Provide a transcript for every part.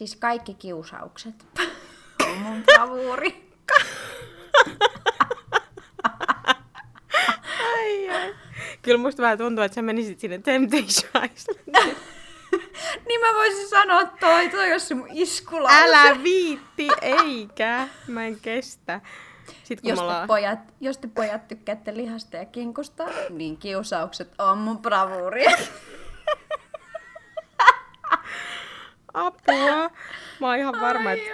Siis kaikki kiusaukset on mun bravuuri. Ai, ai. Kyllä musta vähän tuntuu, että sä menisit sinne Temptation Islandiin. niin mä voisin sanoa toi, toi on se mun iskulause. Älä viitti, eikä. Mä en kestä. Sitten kun Jos te, ollaan... pojat, jos te pojat tykkäätte lihasta ja kinkusta, niin kiusaukset on mun bravuuri. Apua. Mä oon ihan varma, että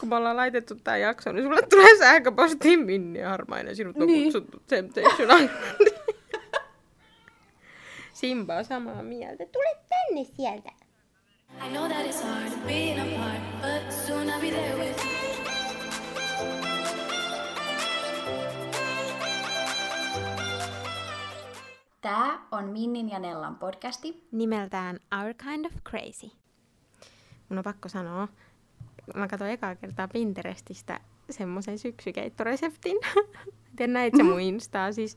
kun me ollaan laitettu tää jakso, niin sulle tulee sähköpostiin Minni Harmainen. Sinut on Niin. kutsuttu Temptation. Simba on samaa mieltä. Tule tänne sieltä. I know that it's hard being apart, but soon I'll be there with you. Tää on Minnin ja Nellan podcasti. Nimeltään Our Kind of Crazy. Mun on pakko sanoa, mä katsoin ekaa kertaa Pinterestistä semmoisen syksykeittoreseptin. Tiedän näit se mun instaa, siis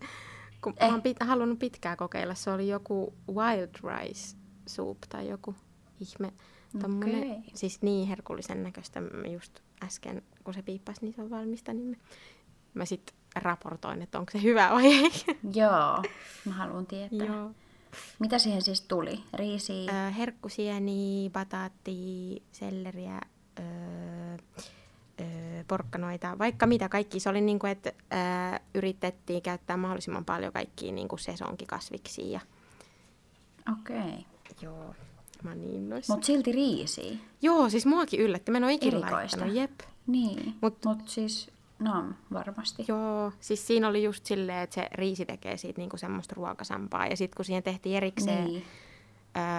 kun eh. mä oon pit- halunnut pitkään kokeilla, se oli joku wild rice soup tai joku ihme. Tommonen, Okei. Siis niin herkullisen näköistä just äsken, kun se piippasi, niin se on valmista, niin mä, mä sit raportoin, että onko se hyvä vai ei. Joo, mä haluan tietää. Joo. Mitä siihen siis tuli? Riisi? Ö, herkkusieni, bataatti, selleriä, ö, ö, porkkanoita, vaikka mitä kaikki. Se oli niin kuin, että ö, yritettiin käyttää mahdollisimman paljon kaikkia niin kuin sesonkikasviksia. Ja, Okei. Okay. joo, mä niin innoissa. Mut silti riisi. Joo, siis muakin yllätti. Mä en ole ikinä Erikoista. laittanut, jep. Niin. Mut- Mut, Mut siis, no varmasti. Joo, siis siinä oli just silleen, että se riisi tekee siitä niinku semmoista ruokasampaa. Ja sitten kun siihen tehtiin erikseen Niin.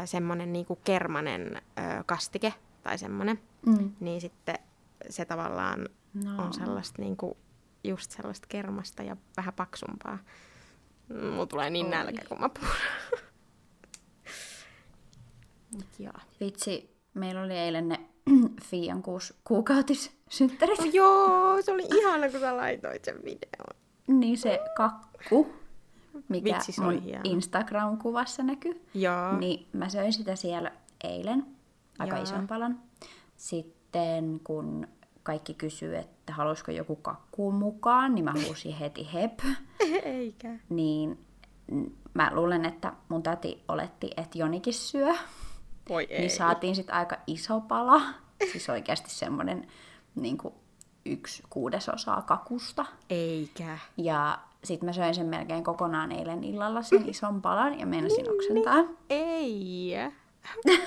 ö, semmoinen niinku kermanen ö, kastike tai semmoinen, Mm. niin sitten se tavallaan No. on sellaista niinku, just sellaista kermasta ja vähän paksumpaa. Mulla tulee niin Oi. nälkä, kun mä puhun. Mut joo. Vitsi, meillä oli eilen ne Fian kuusi kuukautissynttärit. No joo, se oli ihana, kun sä laitoit sen videon. Niin se kakku, mikä Vitsi, se mun hieno. Instagram-kuvassa näkyy. Joo. Niin mä söin sitä siellä eilen, aika Joo. ison palan. Sitten kun kaikki kysyy, että haluaisiko joku kakkuun mukaan, niin mä huusin heti hep. Eikä. Niin mä luulen, että mun täti oletti, että Jonikin syö. Voi ei. Niin saatiin sitten aika iso pala. Siis oikeasti semmoinen niin yksi kuudesosaa kakusta. Eikä. Ja sitten mä söin sen melkein kokonaan eilen illalla sen ison palan ja meinasin oksentaa. Ei.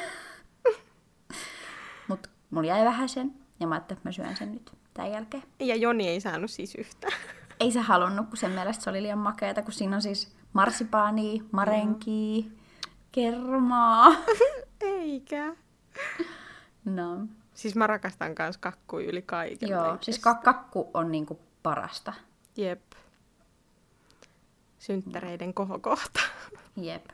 Mutta mulla jäi vähän sen ja mä ajattelin, että mä syön sen nyt tämän jälkeen. Ja Joni ei saanut siis yhtään. Ei se halunnut, kun sen mielestä se oli liian makeata, kun siinä on siis marsipaania, marenkia, kermaa. Eikä. No, Siis mä rakastan kans kakkui yli kaiken. joo, siis kak- kakku on niinku parasta. Jep. Synttäreiden kohokohta. Jep.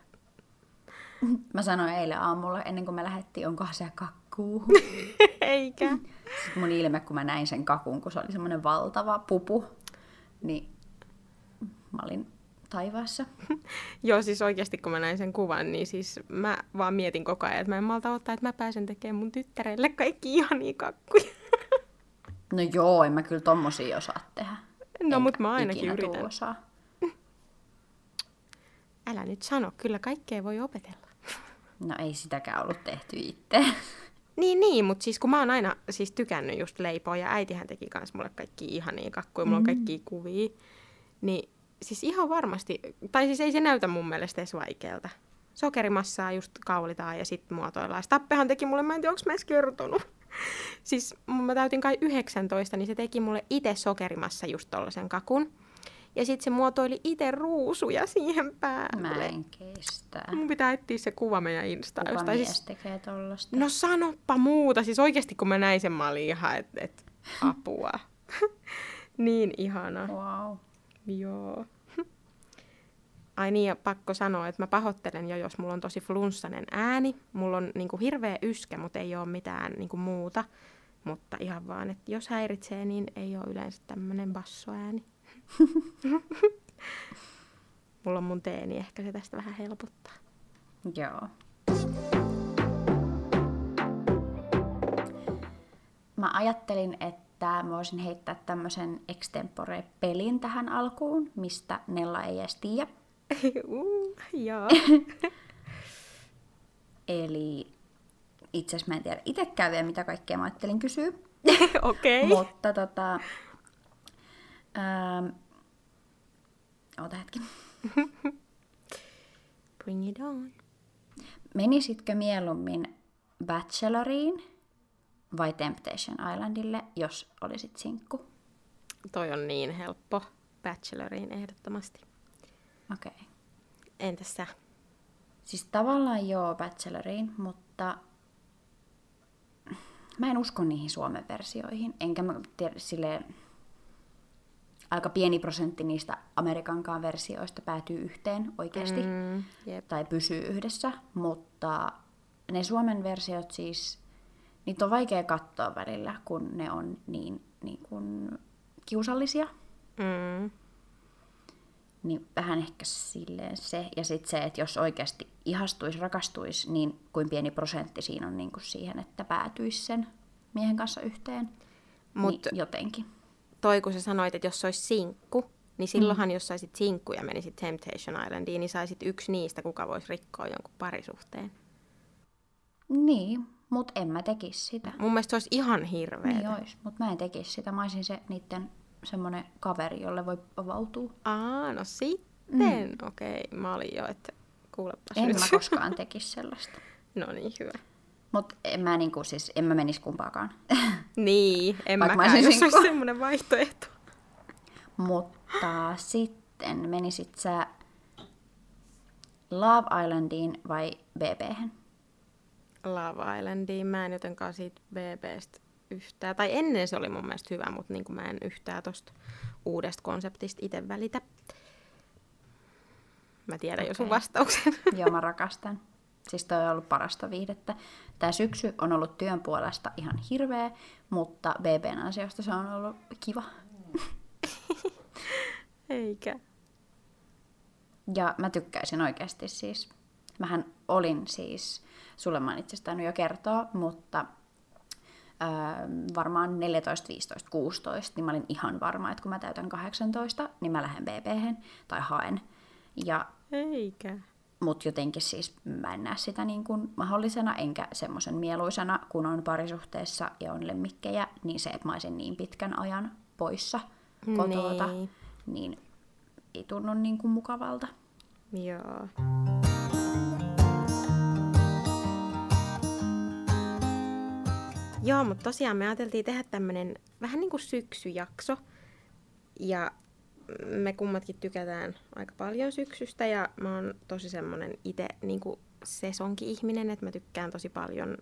Mä sanoin eilen aamulla, ennen kuin me lähdettiin, onkohan se kakkuu. Eikä. Sitten mun ilme, kun mä näin sen kakun, kun se oli semmoinen valtava pupu, niin mä olin taivaassa. Joo, siis oikeasti kun mä näin sen kuvan, niin siis mä vaan mietin koko ajan, että mä en malta ottaa, että mä pääsen tekemään mun tyttärelle kaikki ihania kakkuja. No joo, en mä kyllä tommosia osaa tehdä. No, Enkä mut mä ainakin yritän. Osaa. Älä nyt sano, kyllä kaikkea voi opetella. No ei sitäkään ollut tehty itse. Niin, niin, mutta siis kun mä oon aina siis tykännyt just leipoa ja äitihän teki kans mulle kaikki ihania kakkuja, mulla on kaikki kuvia, niin siis ihan varmasti, tai siis ei se näytä mun mielestä edes vaikealta. Sokerimassaa just kaulitaan ja sitten muotoillaan. Stappehan teki mulle, mä en tiedä, onko mä edes kertonut. Siis mä täytin kai 19, niin se teki mulle itse sokerimassa just tollasen kakun. Ja sitten se muotoili itse ruusuja siihen päälle. Mä en kestä. Mun pitää etsiä se kuva meidän Instaa. Kuka jostain. mies Siis tekee tollasta? No sanoppa muuta. Siis oikeasti kun mä näin sen, mä olin ihan, että et, apua. niin ihana. Wow. Joo. Ai niin, ja pakko sanoa, että mä pahoittelen jo, jos mulla on tosi flunssainen ääni. Mulla on niinku hirveä yskä, mutta ei ole mitään niinku muuta. Mutta ihan vaan, että jos häiritsee, niin ei ole yleensä tämmöinen bassoääni. mulla on mun teeni, ehkä se tästä vähän helpottaa. Joo. mä ajattelin, että mä voisin heittää tämmöisen extempore-pelin tähän alkuun, mistä Nella ei edes tiedä. uh, joo. Eli itse asiassa mä en tiedä itsekään vielä, mitä kaikkea mä ajattelin kysyä. Okei. Okay. Mutta tota... Ähm, oota hetki. Bring it on. Menisitkö mieluummin Bacheloriin vai Temptation Islandille, jos olisit sinkku? Toi on niin helppo. Bacheloriin ehdottomasti. Okei. Okay. Entäs sä? Siis tavallaan joo Bacheloriin, mutta mä en usko niihin Suomen versioihin. Enkä mä tiedä silleen, aika pieni prosentti niistä Amerikankaan versioista päätyy yhteen oikeasti. Mm, jep. tai pysyy yhdessä, mutta ne Suomen versiot siis, niitä on vaikea katsoa välillä, kun ne on niin, niin kuin kiusallisia. Mm. Niin vähän ehkä silleen se. Ja sitten se, että jos oikeasti ihastuisi, rakastuisi, niin kuin pieni prosentti siinä on niin kuin siihen, että päätyisi sen miehen kanssa yhteen. Mut- niin jotenkin. Toi kun sä sanoit, että jos se olisi sinkku, niin silloinhan mm. jos saisit sinkku ja menisit Temptation Islandiin, niin saisit yksi niistä, kuka voisi rikkoa jonkun parisuhteen. Niin, mutta en mä tekisi sitä. Mun mielestä se olisi ihan hirveä. Niin ois, mutta mä en tekisi sitä. Mä olisin se niiden semmonen kaveri, jolle voi avautua. Aa, no sitten. Mm. Okei, okay, mä olin jo, että kuulepas En nyt. mä koskaan tekisi sellaista. no niin, hyvä. Mutta en mä niinku siis, en mä menisi kumpaakaan. Niin, en Vaikka mä mäkään, olisin jos olisi semmoinen vaihtoehto. Mutta sitten menisit sä Love Islandiin vai BBhän? Love Islandiin. Mä en jotenkaan siitä BBstä yhtään. Tai ennen se oli mun mielestä hyvä, mutta niin mä en yhtään tosta uudesta konseptista itse välitä. Mä tiedän jo sun vastauksen. Joo, mä rakastan. Siis toi on ollut parasta viihdettä. Tää syksy on ollut työn puolesta ihan hirveä, mutta BBn ansiosta se on ollut kiva. Eikä. Ja mä tykkäisin oikeasti siis. Mähän olin siis, sulle mä itse asiassa jo kertoa, mutta öö, varmaan 14, 15, 16, niin mä olin ihan varma, että kun mä täytän 18, niin mä lähden bb tai haen. Ja Eikä. Mut jotenkin siis mä en näe sitä niin kuin mahdollisena, enkä semmoisen mieluisena, kun on parisuhteessa ja on lemmikkejä, niin se, että mä olisin niin pitkän ajan poissa kotota, Niin. niin ei tunnu niin kuin mukavalta. Joo. Joo, mutta tosiaan me ajateltiin tehdä tämmönen vähän niin kuin syksyjakso. Ja me kummatkin tykätään aika paljon syksystä ja mä oon tosi semmonen itse niin sesonki-ihminen, että mä tykkään tosi paljon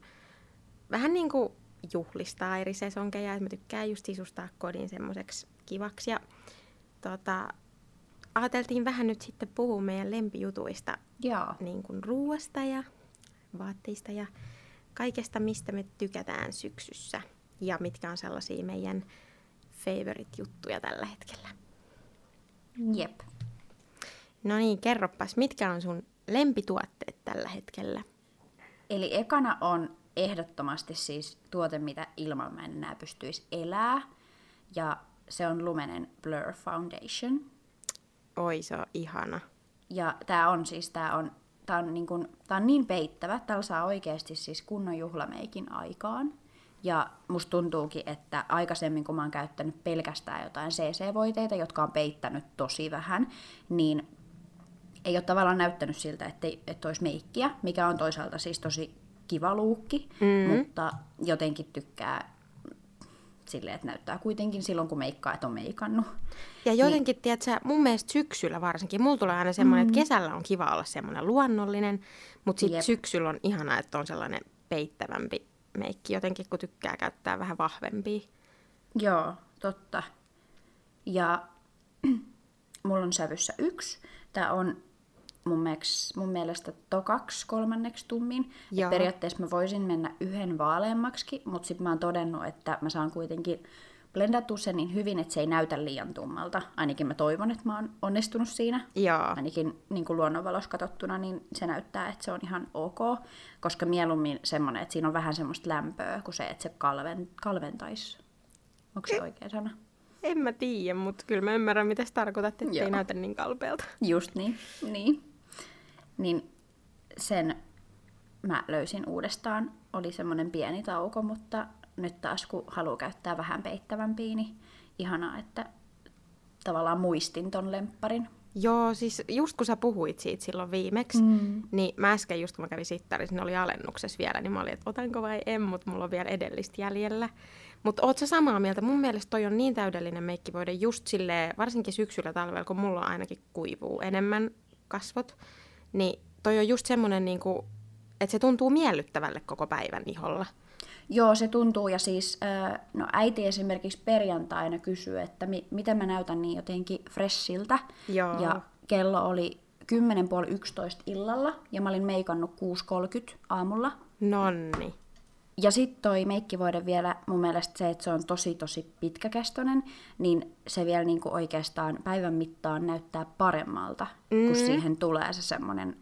vähän niin kuin juhlistaa eri sesonkeja, että mä tykkään just sisustaa kodin semmoiseksi kivaksi. Ja tota, ajateltiin vähän nyt sitten puhua meidän lempijutuista, Joo. niin kuin ruuasta ja vaatteista ja kaikesta, mistä me tykätään syksyssä. Ja mitkä on sellaisia meidän favorite-juttuja tällä hetkellä. Jep. No niin, kerropas, mitkä on sun lempituotteet tällä hetkellä? Eli ekana on ehdottomasti siis tuote, mitä ilman mä en enää pystyisi elää. Ja se on Lumenen Blur Foundation. Oi, se on ihana. Ja tää on siis, tää on, tää on, niin kun, tää on niin peittävä, täällä saa oikeasti siis kunnon juhlameikin aikaan. Ja musta tuntuukin, että aikaisemmin kun mä oon käyttänyt pelkästään jotain CC-voiteita, jotka on peittänyt tosi vähän, niin ei ole tavallaan näyttänyt siltä, että, että olisi meikkiä, mikä on toisaalta siis tosi kiva luukki, Mm. mutta jotenkin tykkää silleen, että näyttää kuitenkin silloin, kun meikkaa, että on meikannut. Ja jotenkin, niin. tiedätkö, mun mielestä syksyllä varsinkin, mulla tulee aina semmoinen, mm. että kesällä on kiva olla semmoinen luonnollinen, mutta sitten syksyllä on ihanaa, että on sellainen peittävämpi meikki jotenkin, kun tykkää käyttää vähän vahvempia. Joo, totta. Ja mulla on sävyssä yksi. Tämä on mun, mielestä, mun mielestä tokaksi kolmanneksi tummin. Et Joo. periaatteessa mä voisin mennä yhden vaaleammaksi, mutta sitten mä oon todennut, että mä saan kuitenkin blendattu se niin hyvin, että se ei näytä liian tummalta. Ainakin mä toivon, että mä oon onnistunut siinä. Joo. Ainakin niin kuin luonnonvalossa katsottuna, niin se näyttää, että se on ihan ok. Koska mieluummin semmoinen, että siinä on vähän semmoista lämpöä, kuin se, että se kalven, kalventaisi. Onko se oikea sana? En mä tiedä, mutta kyllä mä ymmärrän, mitä sä tarkoitat, että ei näytä niin kalpealta. Just niin, niin. Niin sen mä löysin uudestaan. Oli semmoinen pieni tauko, mutta nyt taas kun haluaa käyttää vähän peittävämpiä, niin ihanaa, että tavallaan muistin ton lempparin. Joo, siis just kun sä puhuit siitä silloin viimeksi, mm. niin mä äsken just kun mä kävin sittarissa, ne oli alennuksessa vielä, niin mä olin, että otanko vai en, mutta mulla on vielä edellistä jäljellä. Mutta oot sä samaa mieltä? Mun mielestä toi on niin täydellinen meikkivoide just silleen, varsinkin syksyllä talvella, kun mulla ainakin kuivuu enemmän kasvot, niin toi on just semmonen niinku, että se tuntuu miellyttävälle koko päivän iholla. Joo, se tuntuu. Ja siis, no äiti esimerkiksi perjantaina kysyi, että mi- miten mä näytän niin jotenkin freshiltä. Joo. Ja kello oli 10.30 illalla ja mä olin meikannut 6.30 aamulla. Nonni. Ja sitten toi meikkivoide vielä, mun mielestä se, että se on tosi tosi pitkäkestoinen, niin se vielä niinku oikeastaan päivän mittaan näyttää paremmalta, mm. kun siihen tulee se semmoinen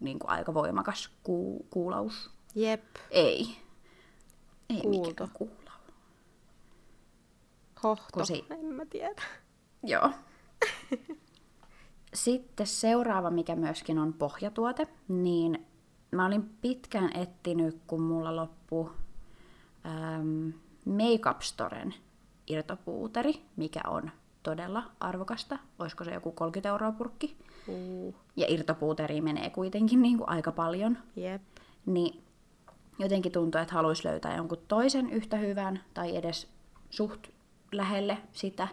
niinku aika voimakas ku- kuulaus. Jep. Ei. Ei Kuulto. mikään kuulaus. Hohto. Kusi. En mä tiedä. Joo. Sitten seuraava, mikä myöskin on pohjatuote, niin mä olin pitkään etsinyt, kun mulla loppu ähm, Makeup Storen irtopuuteri, mikä on todella arvokasta. Olisiko se joku 30 euroa purkki? Uh. Ja irtopuuteria menee kuitenkin niin kuin aika paljon. Jep. Niin jotenkin tuntuu, että haluaisi löytää jonkun toisen yhtä hyvän tai edes suht lähelle sitä.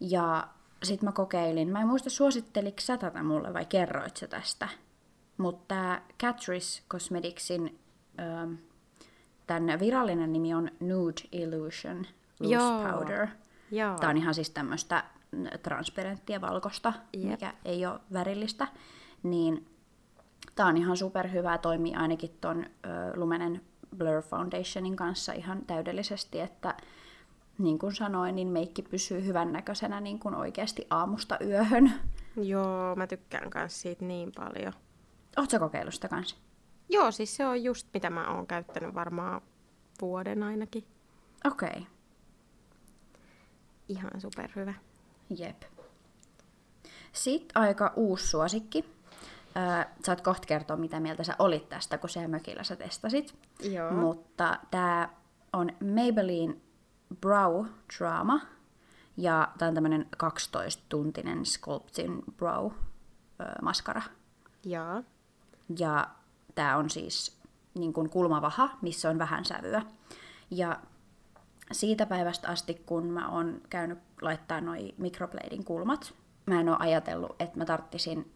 Ja sitten mä kokeilin, mä en muista suositteliko sä tätä mulle vai kerroit sä tästä. Mutta tämä Catrice Cosmeticsin ähm, tämän virallinen nimi on Nude Illusion Loose Joo. Powder. Joo. Tämä on ihan siis tämmöistä transparenttia valkosta, Jep. mikä ei ole värillistä. Niin tämä on ihan superhyvä, toimii ainakin ton ö, Lumenen Blur Foundationin kanssa ihan täydellisesti, että niin kuin sanoin, niin meikki pysyy hyvän näköisenä niin kuin oikeasti aamusta yöhön. Joo, mä tykkään kans siitä niin paljon. Oletko kokeillut sitä kanssa? Joo, siis se on just mitä mä oon käyttänyt varmaan vuoden ainakin. Okei, okay. Ihan superhyvä. jep. Sitten aika uusi suosikki. Öö, saat kohta kertoa, mitä mieltä sä olit tästä, kun siellä mökillä sä testasit. Joo. Mutta tämä on Maybelline Brow Drama. Ja tämä on tämmönen 12-tuntinen Sculptin Brow öö, maskara. Joo. Ja tämä on siis niin kuin kulmavaha, missä on vähän sävyä. Ja siitä päivästä asti, kun mä oon käynyt laittaa noi microbladin kulmat, mä en oo ajatellut, että mä tarttisin,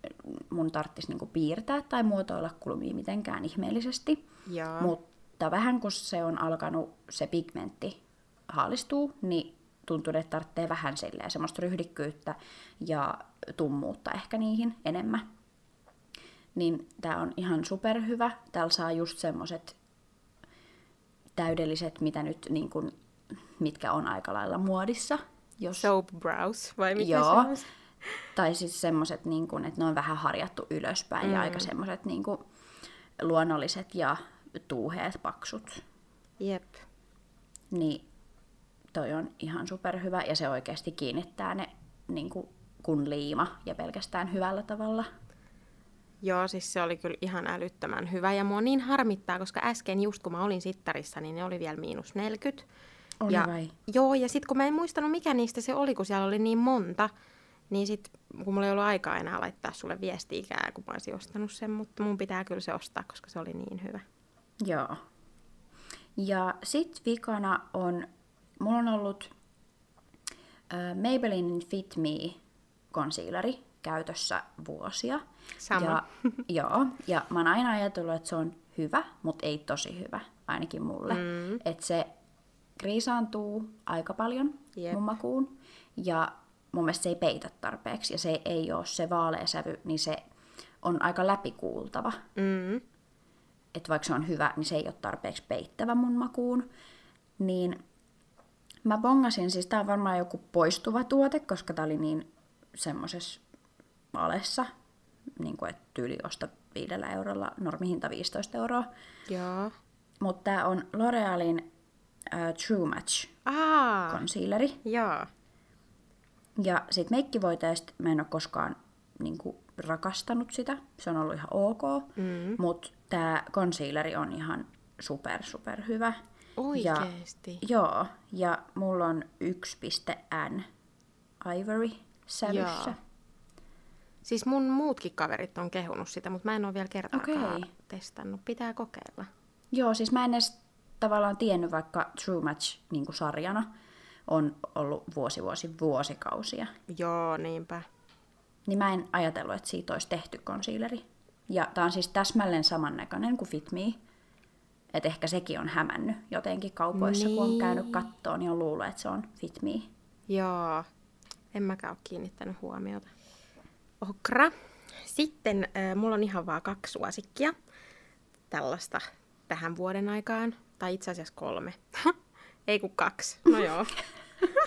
mun tarttis niinku piirtää tai muotoilla kulmia mitenkään ihmeellisesti. Joo. Mutta vähän kun se on alkanut, se pigmentti haalistuu, niin tuntuu, että tarvitsee vähän silleen semmoista ryhdikkyyttä ja tummuutta ehkä niihin enemmän. Niin tää on ihan superhyvä. Täällä saa just semmoset täydelliset, mitä nyt niin kun, mitkä on aika lailla muodissa. Jos, Soap brows, vai mitä Joo. se on? tai siis semmoset, niin kun, että ne on vähän harjattu ylöspäin mm. ja aika semmoset niin kun, luonnolliset ja tuuheet paksut. Jep. Niin toi on ihan superhyvä ja se oikeasti kiinnittää ne niin kun, kun liima ja pelkästään hyvällä tavalla. Joo, siis se oli kyllä ihan älyttömän hyvä. Ja mua niin harmittaa, koska äsken just kun mä olin sittarissa, niin ne oli vielä miinus 40. Oli ja, vai? Joo, ja sitten kun mä en muistanut mikä niistä se oli, kun siellä oli niin monta, niin sit kun mulla ei ollut aikaa enää laittaa sulle viestiikää, kun mä olisin ostanut sen, mutta mun pitää kyllä se ostaa, koska se oli niin hyvä. Joo. Ja sit vikana on, mulla on ollut äh, Maybelline Fit Me concealeri käytössä vuosia. Sama. Ja, joo, ja mä oon aina ajatellut, että se on hyvä, mutta ei tosi hyvä, ainakin mulle. Mm. Että se kriisaantuu aika paljon Jep. mun makuun, ja mun mielestä se ei peitä tarpeeksi, ja se ei ole se vaalea sävy, niin se on aika läpikuultava Mm. että vaikka se on hyvä, niin se ei ole tarpeeksi peittävä mun makuun. Niin Mä bongasin, siis tää on varmaan joku poistuva tuote, koska tää oli niin semmosessa alessa, niin kuin että tyyli osta viidellä eurolla, normihinta 15 euroa. Joo. Mutta tää on L'Orealin äh, True Match Aa, concealeri. joo. Ja sit meikkivoiteesta mä en ole koskaan niinku, rakastanut sitä. Se on ollut ihan ok. Mm. Mutta tää concealeri on ihan super, super hyvä. Oikeesti? Ja, joo, ja mulla on 1.n Ivory sävyssä. Joo. Siis mun muutkin kaverit on kehunut sitä, mutta mä en ole vielä kertaakaan Okei. testannut. Pitää kokeilla. Joo, siis mä en edes tavallaan tiennyt, vaikka True Match niin sarjana on ollut vuosi, vuosi, vuosikausia. Joo, niinpä. Niin mä en ajatellut, että siitä olisi tehty concealeri. Ja tää on siis täsmälleen samannäköinen kuin Fit Me. Et ehkä sekin on hämännyt jotenkin kaupoissa, niin. kun on Niin. käynyt kattoon, niin on luullut, että se on Fit Me. Joo. En mäkään ole kiinnittänyt huomiota. Okra. Sitten äh, mulla on ihan vaan kaksi suosikkia. Tällaista tähän vuoden aikaan. Tai itse asiassa kolme. Ei kun kaksi. No joo.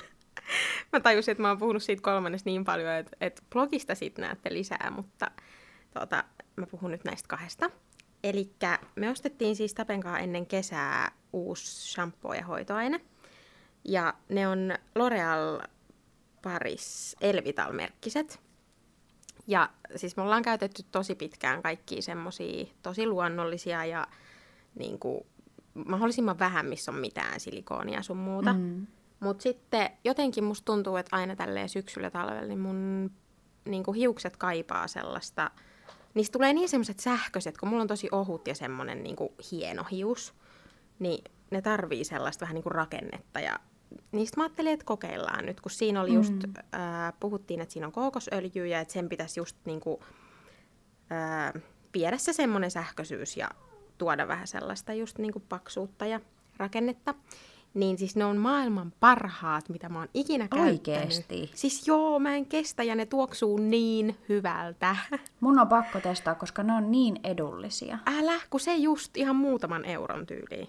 mä tajusin, että mä oon puhunut siitä kolmannesta niin paljon, että, että blogista siitä näette lisää, mutta tota, mä puhun nyt näistä kahdesta. Eli me ostettiin siis Tapenkaa ennen kesää uusi shampoo ja hoitoaine. Ja ne on L'Oreal Paris Elvital-merkkiset. Ja siis me ollaan käytetty tosi pitkään kaikkia semmosia tosi luonnollisia ja niin kuin, mahdollisimman vähän, missä on mitään silikoonia sun muuta. Mm. Mutta sitten jotenkin musta tuntuu, että aina tälleen syksyllä talvella, niin mun niin kuin hiukset kaipaa sellaista, niistä tulee niin semmoiset sähköiset, kun mulla on tosi ohut ja semmoinen niin kuin hieno hius, niin ne tarvii sellaista vähän niin kuin rakennetta ja niistä mä ajattelin, että kokeillaan nyt, kun siinä oli just, mm. äh, puhuttiin, että siinä on kookosöljyä ja että sen pitäisi just niin kuin, äh, viedä se semmoinen sähköisyys ja tuoda vähän sellaista just niin kuin paksuutta ja rakennetta. Niin siis ne on maailman parhaat, mitä mä oon ikinä Oikeesti? käyttänyt. Siis joo, mä en kestä ja ne tuoksuu niin hyvältä. Mun on pakko testaa, koska ne on niin edullisia. Älä, kun se just ihan muutaman euron tyyliin.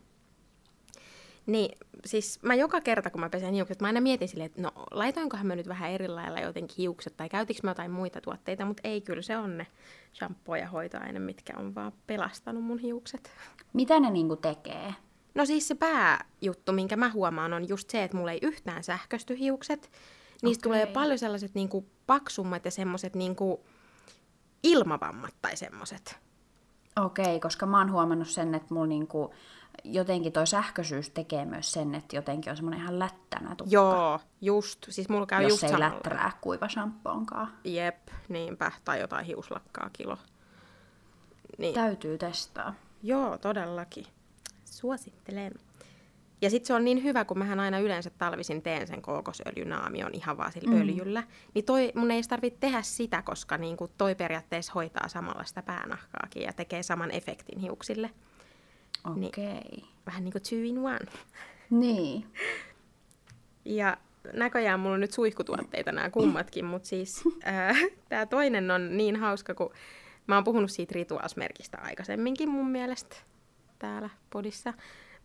Niin, siis mä joka kerta, kun mä pesen hiukset, mä aina mietin silleen, että no laitoinkohan mä nyt vähän eri lailla jotenkin hiukset, tai käytinkö mä jotain muita tuotteita, mutta ei, kyllä se on ne shampoo ja hoitoaine, mitkä on vaan pelastanut mun hiukset. Mitä ne niinku tekee? No siis se pääjuttu, minkä mä huomaan, on just se, että mulla ei yhtään sähkösty hiukset. Niistä Okei. tulee paljon sellaiset niinku paksummat ja semmoiset niinku ilmavammat tai semmoiset. Okei, koska mä oon huomannut sen, että mulla niinku, jotenkin toi sähköisyys tekee myös sen, että jotenkin on semmoinen ihan lättänä tukka. Joo, just. Siis mulla käy jos just ei samalla. lättärää kuiva shampoonkaan. Jep, niinpä. Tai jotain hiuslakkaa kilo. Niin. Täytyy testaa. Joo, todellakin. Suosittelen. Ja sitten se on niin hyvä, kun mähän aina yleensä talvisin teen sen kookosöljynaamion ihan vaan sillä mm. öljyllä. Niin toi, mun ei tarvitse tehdä sitä, koska niinku toi periaatteessa hoitaa samalla sitä päänahkaakin ja tekee saman efektin hiuksille. Niin. Okei. Vähän niin kuin two in one. Niin. Ja näköjään mulla on nyt suihkutuotteita nämä kummatkin, mutta siis tämä toinen on niin hauska, kun mä oon puhunut siitä Rituals-merkistä aikaisemminkin mun mielestä täällä podissa.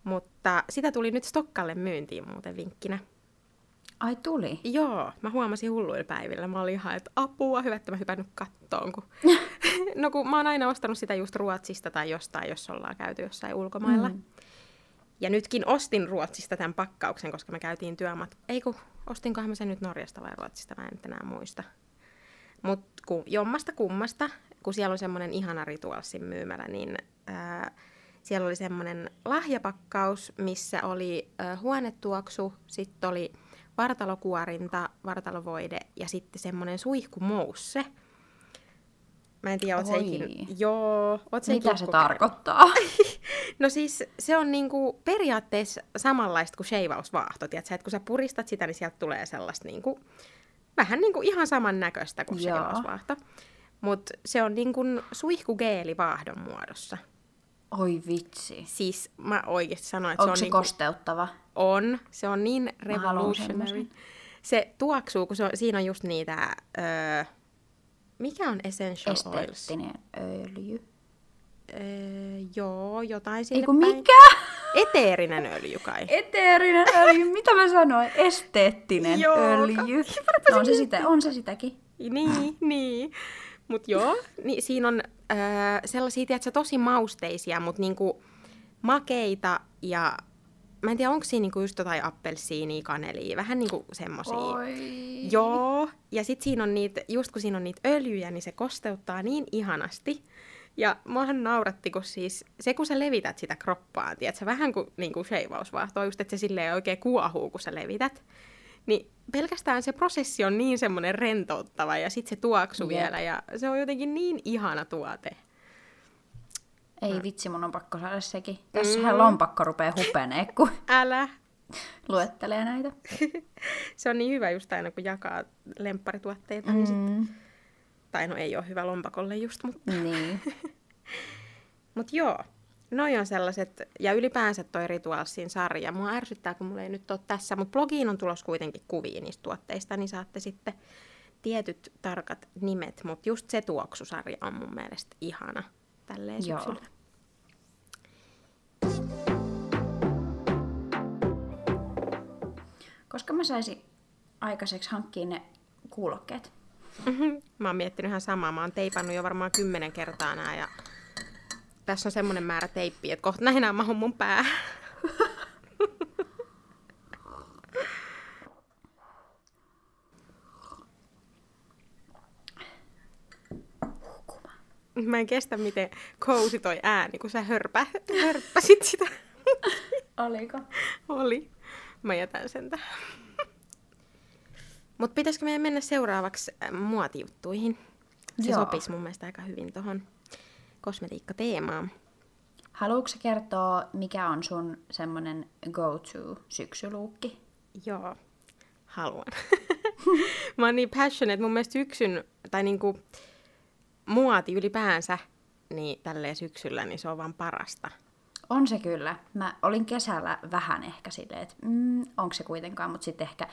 Mutta sitä tuli nyt Stokkalle myyntiin muuten vinkkinä. Ai tuli. Joo, mä huomasin hulluilla päivillä. Mä olin ihan, että apua, hyvä, että mä hypännyt kattoon. Kun... no kun mä oon aina ostanut sitä just Ruotsista tai jostain, jos ollaan käyty jossain ulkomailla. Mm. Ja nytkin ostin Ruotsista tämän pakkauksen, koska me käytiin työmat... Ei kun, ostinkohan mä sen nyt Norjasta vai Ruotsista, mä en nyt enää muista. Mutta kun jommasta kummasta, kun siellä on semmoinen ihana ritualsin myymälä, niin ää, siellä oli semmoinen lahjapakkaus, missä oli ää, huonetuoksu, sitten oli vartalokuorinta, vartalovoide ja sitten semmoinen suihkumousse. Mä en tiedä, oot Oi. ikinä... Joo, oot sä Mitä se tarkoittaa? No siis se on niinku periaatteessa samanlaista kuin sheivausvaahto, tiedätkö? että kun sä puristat sitä, niin sieltä tulee sellaista niinku, vähän niinku ihan saman näköistä kuin sheivausvaahto. Mutta se on niinku suihkugeeli vaahdon muodossa. Oi vitsi. Siis mä oikeasti sanoin, että Onko se se, on niinku, kosteuttava? on, se on niin revolutionary. Se tuoksuu, kun se on, siinä on just niitä, öö, mikä on essential oils? Esteettinen öljy. Öö, joo, jotain sinne kun päin. mikä? Eteerinen öljy kai. Eteerinen öljy, mitä mä sanoin? Esteettinen Joo, öljy. No, on se, sitä, on se sitäkin. Niin, niin. Mut joo, niin siinä on öö, sellaisia, tiedätkö, tosi mausteisia, mutta niinku makeita ja mä en tiedä, onko siinä niinku just jotain appelsiinia, kanelia, vähän niinku semmosia. Oi. Joo, ja sit siinä on niitä, just kun siinä on niitä öljyjä, niin se kosteuttaa niin ihanasti. Ja muahan nauratti, kun siis se, kun sä levität sitä kroppaan, tiedätkö, vähän kuin, niin kuin sheivausvaahto, just että se silleen oikein kuohuu, kun sä levität. Niin pelkästään se prosessi on niin semmoinen rentouttava ja sitten se tuoksu Jep. vielä ja se on jotenkin niin ihana tuote. Ei vitsi, mun on pakko saada sekin. Tässähän lompakko rupeaa hupenee, kun Älä! luettelee näitä. Se on niin hyvä just aina, kun jakaa lempparituotteita, niin sit, Mm, tai no ei ole hyvä lompakolle just, mutta niin. Mut joo, noi on sellaiset, ja ylipäänsä toi Ritualsin sarja. Mua ärsyttää, kun mulla ei nyt ole tässä, mutta blogiin on tulos kuitenkin kuvia niistä tuotteista, niin saatte sitten tietyt tarkat nimet, mutta just se tuoksusarja on mun mielestä ihana tälleen Joo. syksyllä. Koska mä saisin aikaiseksi hankkia ne kuulokkeet. Mä oon miettinyt ihan samaa. Mä oon teipannut jo varmaan kymmenen kertaa nää ja tässä on semmonen määrä teippiä, että kohta näin mahun mun pää. Mä en kestä, miten kousi toi ääni, kun sä hörpä, hörppäsit sitä. Oliko? Oli. Mä jätän sen tähän. Mutta pitäisikö meidän mennä seuraavaksi äh, muotijuttuihin? Se Joo. sopisi mun mielestä aika hyvin tuohon kosmetiikkateemaan. Haluatko kertoa, mikä on sun semmonen go-to syksyluukki? Joo, haluan. Mä oon niin passionate. Mun mielestä syksyn, tai niinku muoti ylipäänsä, niin tälleen syksyllä, niin se on vaan parasta. On se kyllä. Mä olin kesällä vähän ehkä silleen, että mm, onko se kuitenkaan, mutta sitten ehkä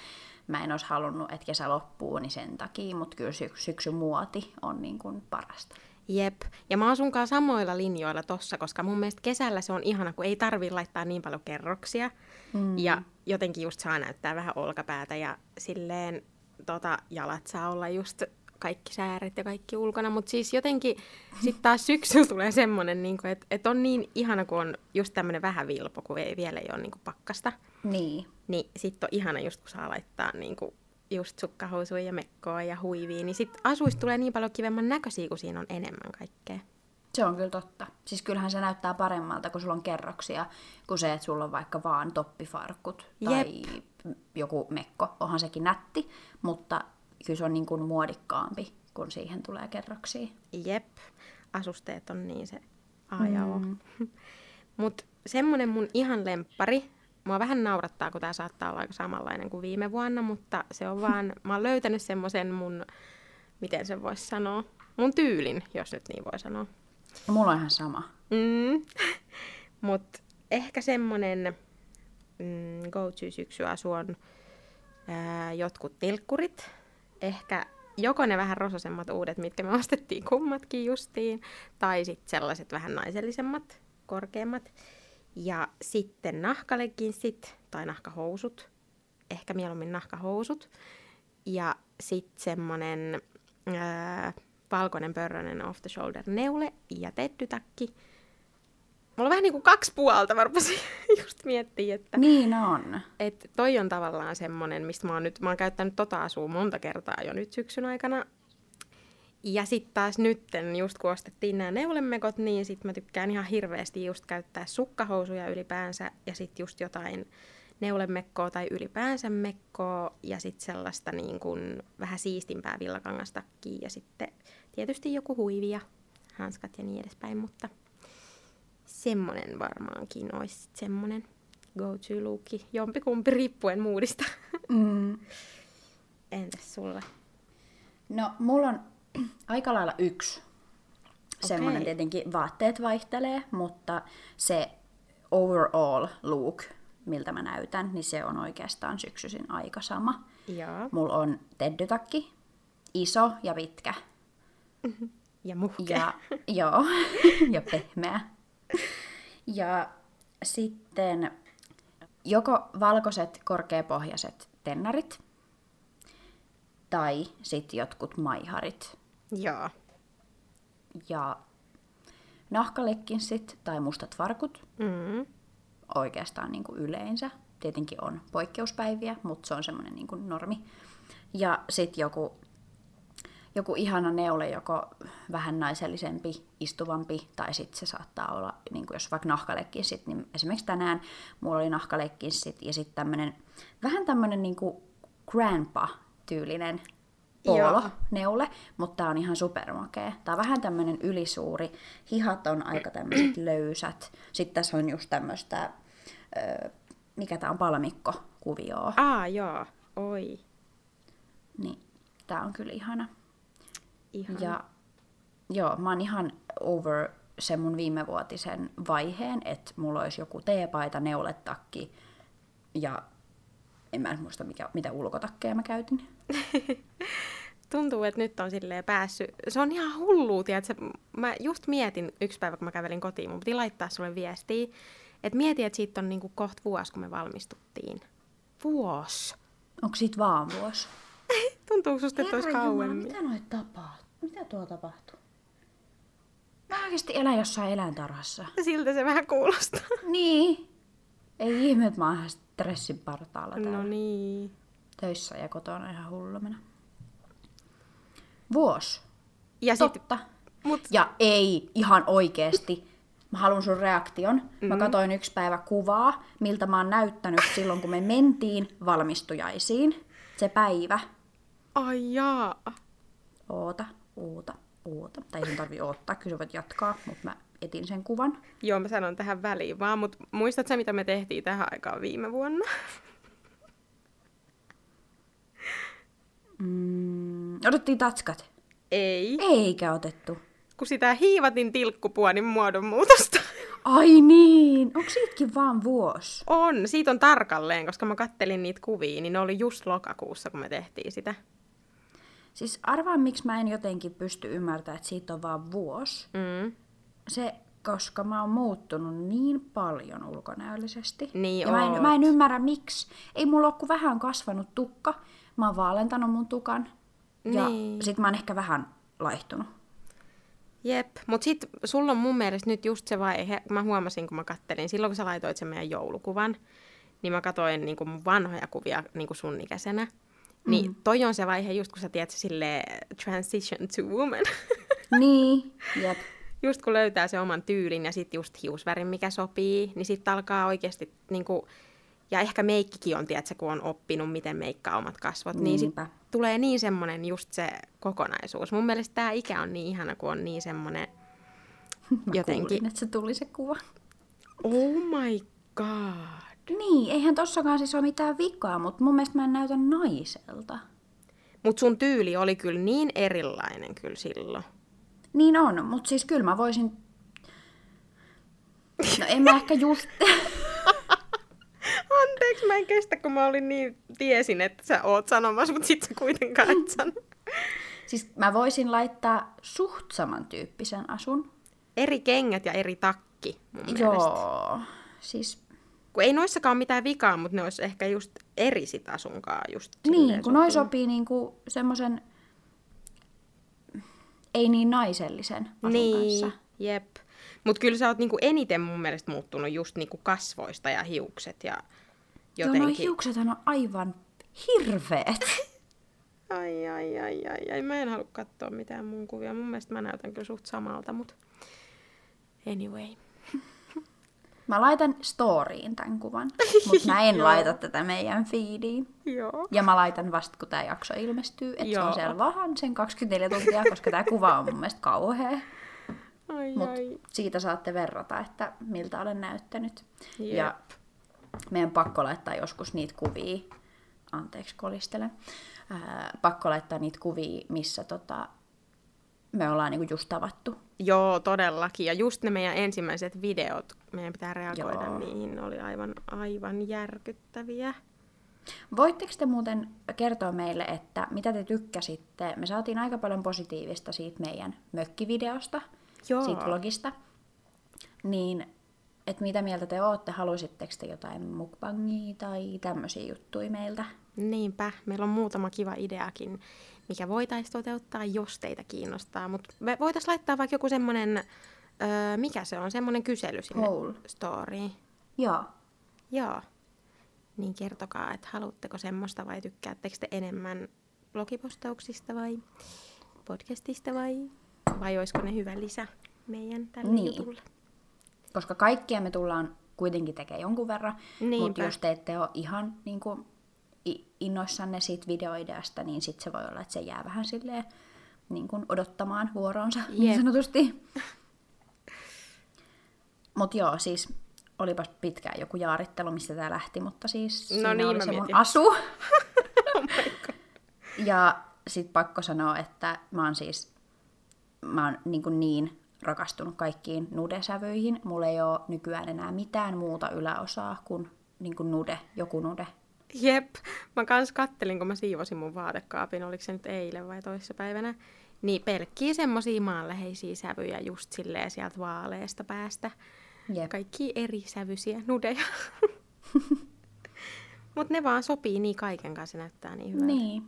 mä en olisi halunnut, että kesä loppuu, niin sen takia, mutta kyllä sy- syksyn muoti on niin kuin parasta. Jep. Ja mä oon sunkaan samoilla linjoilla tossa, koska mun mielestä kesällä se on ihana, kun ei tarvi laittaa niin paljon kerroksia. Mm. Ja jotenkin just saa näyttää vähän olkapäätä ja silleen tota, jalat saa olla just kaikki sääret ja kaikki ulkona. Mutta siis jotenkin sitten taas syksyllä tulee semmoinen, niin että et on niin ihana, kun on just tämmöinen vähän vilpo, kun ei vielä ei ole niin pakkasta. Niin. Niin sitten on ihana just, kun saa laittaa niinku just sukkahousuja ja mekkoa ja huivia, niin sitten asuista tulee niin paljon kivemman näköisiä, kun siinä on enemmän kaikkea. Se on kyllä totta. Siis kyllähän se näyttää paremmalta, kun sulla on kerroksia, kuin se, että sulla on vaikka vaan toppifarkut tai joku mekko. Onhan sekin nätti, mutta kyllä se on niin kuin muodikkaampi, kun siihen tulee kerroksia. Jep, asusteet on niin se A ja O. Mm. Mutta semmonen mun ihan lemppari, mua vähän naurattaa, kun tää saattaa olla aika samanlainen kuin viime vuonna, mutta se on vaan, mä oon löytänyt semmoisen mun, miten sen voisi sanoa, mun tyylin, jos nyt niin voi sanoa. Mulla on ihan sama. Mm. Mutta ehkä semmonen mm, go-to syksyasu on ää, jotkut tilkkurit. Ehkä joko ne vähän rososemmat uudet, mitkä me ostettiin kummatkin justiin, tai sitten sellaiset vähän naisellisemmat, korkeammat. Ja sitten nahkaleginssit tai nahkahousut. Ehkä mieluummin nahkahousut. Ja sitten semmonen ää, valkoinen pörrönen off the shoulder neule ja teddytakki. Mulla on vähän niin kuin kaksi puolta, mä rupesin just miettiä, että Niin on. et toi on tavallaan semmonen, mistä mä oon nyt, mä oon käyttänyt tota asua monta kertaa jo nyt syksyn aikana. Ja sitten taas nytten, just kun ostettiin nämä neulemekot, niin sit mä tykkään ihan hirveästi just käyttää sukkahousuja ylipäänsä ja sitten just jotain neulemekkoa tai ylipäänsä mekkoa ja sitten sellaista niin kuin vähän siistimpää villakangastakkiä ja sitten tietysti joku huivi ja hanskat ja niin edespäin, mutta semmonen varmaankin olisi semmonen go-to-luukki, jompikumpi riippuen moodista. Mm. Entäs sulla? No, mulla on aika lailla yksi. Semmoinen Okei. tietenkin vaatteet vaihtelee, mutta se overall look, miltä mä näytän, niin se on oikeastaan syksyisin aika sama. Joo. Mulla on teddytakki, iso ja pitkä. Ja muhkea. Ja, joo, ja pehmeä. Ja sitten joko valkoiset korkeapohjaiset tennarit tai sitten jotkut maiharit Joo. ja nahkalekkinssit tai mustat farkut Mm. oikeastaan niin kuin yleensä. Tietenkin on poikkeuspäiviä, mutta se on semmoinen niin kuin normi. Ja sitten joku, joku ihana neule, joko vähän naisellisempi, istuvampi, tai sitten se saattaa olla, niin kuin jos vaikka nahkalekinssit, niin esimerkiksi tänään mulla oli nahkalekinssit ja sitten tämmöinen, vähän tämmöinen niin kuin grandpa-tyylinen Joo. polo, neule, mutta tää on ihan supermakea. Tää on vähän tämmönen ylisuuri, hihat on aika tämmöiset löysät. Sitten tässä on just tämmöistä, öö, mikä tää on, palmikko kuvioa. Aa, joo. Oi. Niin tää on kyllä ihana. Ihan. Ja joo, mä oon ihan over sen mun viimevuotisen vaiheen, että mulla olisi joku teepaita, neuletakki ja en mä muista mikä, mitä ulkotakkeja mä käytin. Tuntuu, että nyt on silleen päässyt. Se on ihan hullua, tiedätkö? Mä just mietin yksi päivä, kun mä kävelin kotiin, mun piti laittaa sulle viestiä, että mieti, että siitä on niinku kohta vuosi, kun me valmistuttiin. Vuosi. Onko siitä vaan vuosi? Tuntuu susta, että olisi Herra Jumala, kauemmin. mitä noit tapahtuu? Mitä tuo tapahtuu? Mä oikeasti elän jossain eläintarhassa. Siltä se vähän kuulostaa. Niin. Ei ihme, että mä oon ihan stressin partaalla täällä. No niin. Töissä ja kotona ihan hullumena. Vuosi. Ja sit, Totta. mut, Ja ei, ihan oikeesti. Mä haluan sun reaktion. Mm-hmm. Mä katsoin yksi päivä kuvaa, miltä mä oon näyttänyt silloin, kun me mentiin valmistujaisiin. Se päivä. ai jaa. Oota, oota, oota. Tai ei sun tarvii odottaa, kyllä voit jatkaa, mutta mä etin sen kuvan. Joo, mä sanon tähän väliin vaan, mutta muistatko mitä me tehtiin tähän aikaan viime vuonna? Mm, otettiin tatskat. Ei. Eikä otettu. Kun sitä hiivatin tilkkupuonin muodonmuutosta. Ai niin, onko siitäkin vaan vuosi? On, siitä on tarkalleen, koska mä kattelin niitä kuvia, niin ne oli just lokakuussa, kun me tehtiin sitä. Siis arvaa, miksi mä en jotenkin pysty ymmärtämään, että siitä on vaan vuosi. Mm. Se, koska mä oon muuttunut niin paljon ulkonäöllisesti. Niin ja mä oot. en, mä en ymmärrä miksi. Ei mulla ole kuin vähän kasvanut tukka. Mä oon vaalentanut mun tukan. Ja Niin. sit mä oon ehkä vähän laihtunut. Jep, mutta sitten sulla on mun mielestä nyt just se vaihe, mä huomasin kun mä kattelin, silloin kun sä laitoit sen meidän joulukuvan, niin mä katsoin niin mun vanhoja kuvia niin sun ikäisenä. Niin Mm. toi on se vaihe just kun sä tiedät se silleen transition to woman. niin, jep. Just kun löytää se oman tyylin ja sitten just hiusvärin, mikä sopii, niin sitten alkaa oikeasti niinku, ja ehkä meikkikin on, tiedätkö, kun on oppinut, miten meikkaa omat kasvot, niin sitten tulee niin semmoinen just se kokonaisuus. Mun mielestä tämä ikä on niin ihana, kun on niin semmoinen jotenkin... kuulin, että se tuli se kuva. Oh my god. Niin, eihän tossakaan siis ole mitään vikaa, mutta mun mielestä mä en näytä naiselta. Mutta sun tyyli oli kyllä niin erilainen kyllä silloin. Niin on, mutta siis kyllä mä voisin... No en mä ehkä just... Anteeksi, mä en kestä, kun mä olin niin, tiesin, että sä oot sanomassa, mutta sit sä kuitenkaan et sano. siis mä voisin laittaa suht samantyyppisen asun. Eri kengät ja eri takki mun mielestä. Joo, siis Kun ei noissakaan mitään vikaa, mutta ne olisi ehkä just eri sit asunkaan just niin, kun noi sopii. sopii niinku semmoisen ei niin naisellisen asun Niin, kanssa. jep. Mutta kyllä sä oot niinku eniten mun mielestä muuttunut just niinku kasvoista ja hiukset ja Joo, noi jotenkin. hiuksethan on aivan hirveet. Ai, ai, ai, ai, ai. Mä en halua katsoa mitään mun kuvia. Mun mielestä mä näytän kyllä suht samalta, mutta anyway. Mä laitan storyin tämän kuvan, mutta mä en laita tätä meidän feediin. Joo. Ja mä laitan vasta, kun tämä jakso ilmestyy, että se on siellä vaan sen 24 tuntia, koska tämä kuva on mun mielestä kauhea. Ai, Mut ai. siitä saatte verrata, että miltä olen näyttänyt. Jep. Ja meidän pakko laittaa joskus niitä kuvia, anteeksi kolistelen, ää, pakko laittaa niitä kuvia, missä tota, me ollaan niinku just tavattu. Joo, todellakin. Ja just ne meidän ensimmäiset videot, meidän pitää reagoida Joo. niihin, ne oli aivan, aivan järkyttäviä. Voitteko te muuten kertoa meille, että mitä te tykkäsitte? Me saatiin aika paljon positiivista siitä meidän mökkivideosta, Joo. siitä vlogista. Niin että mitä mieltä te ootte, halusitteko te jotain mukbangia tai tämmöisiä juttuja meiltä? Niinpä, meillä on muutama kiva ideakin, mikä voitaisiin toteuttaa, jos teitä kiinnostaa. Mutta voitaisiin laittaa vaikka joku semmoinen, öö, mikä se on, semmoinen kysely sinne Poll. storyin. Joo. Joo. Niin kertokaa, että haluatteko semmoista vai tykkäättekö te enemmän blogipostauksista vai podcastista vai, vai olisiko ne hyvä lisä meidän tälle Niin. jutulle? Koska kaikkia me tullaan kuitenkin tekemään jonkun verran, mutta jos te ette ole ihan niin kuin, innoissanne siitä videoideasta, niin sitten se voi olla, että se jää vähän silleen niin kuin odottamaan vuoronsa niin Jep. sanotusti. Mutta joo, siis olipas pitkään joku jaarittelu, mistä tämä lähti, mutta siis No siinä niin, oli se mun mietin. asu. Oh. Ja sit pakko sanoa, että mä oon siis mä oon niin, kuin niin rakastunut kaikkiin nudesävyihin. Mulla ei ole nykyään enää mitään muuta yläosaa kuin, niin kuin nude, joku nude. Jep, mä kans kattelin, kun mä siivosin mun vaatekaapin, oliko se nyt eilen vai toissapäivänä, niin pelkkiä semmosia maanläheisiä sävyjä just silleen sieltä vaaleesta päästä. Jep. Kaikki eri sävyisiä nudeja. Mut ne vaan sopii niin kaiken kanssa, se näyttää niin hyvältä. Niin.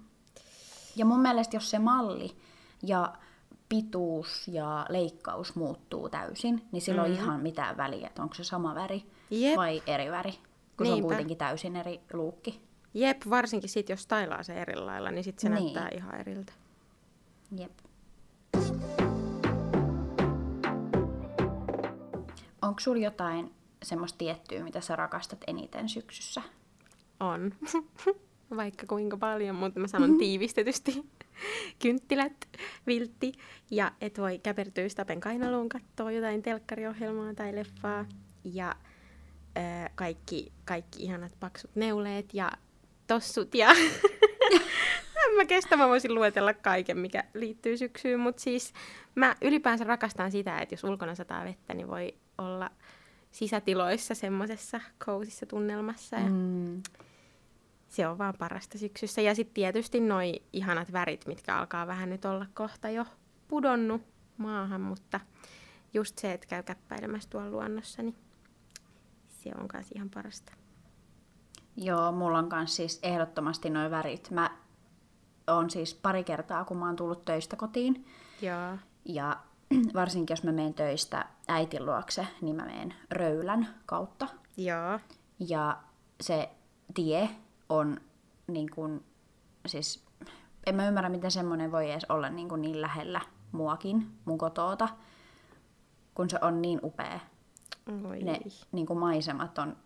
Ja mun mielestä jos se malli ja pituus ja leikkaus muuttuu täysin, niin sillä on ihan mitään väliä, että onko se sama väri Jep. vai eri väri, kun se on Niinpä. kuitenkin täysin eri luukki. Jep, varsinkin sit jos stylaa se eri lailla, niin sit se Niin. näyttää ihan eriltä. Jep. Onko sulla jotain semmoista tiettyä, mitä sä rakastat eniten syksyssä? On. Vaikka kuinka paljon, mutta mä sanon tiivistetysti. Kynttilät, viltti ja et voi käpertyä Stapen kainaluun katsoa jotain telkkariohjelmaa tai leffaa. Ja ää, kaikki, kaikki ihanat paksut neuleet ja tossut ja... en mä kestä, mä voisin luetella kaiken, mikä liittyy syksyyn, mutta siis mä ylipäänsä rakastan sitä, että jos ulkona sataa vettä, niin voi olla sisätiloissa semmoisessa kousissa tunnelmassa. Ja Mm. se on vaan parasta syksyssä. Ja sitten tietysti noi ihanat värit, mitkä alkaa vähän nyt olla kohta jo pudonnut maahan, mutta just se, että käy käppäilemässä tuolla luonnossa, niin se on kanssa ihan parasta. Joo, mulla on kans siis ehdottomasti noin värit. Mä oon siis pari kertaa, kun mä oon tullut töistä kotiin, Joo. ja varsinkin jos mä menen töistä äitin luokse, niin mä menen Röylän kautta. Joo. Ja se tie on niin kuin, siis en mä ymmärrä, miten semmoinen voi edes olla niin, kuin niin lähellä muakin, mun kotoota, kun se on niin upea. Oi. Ne niin kuin maisemat on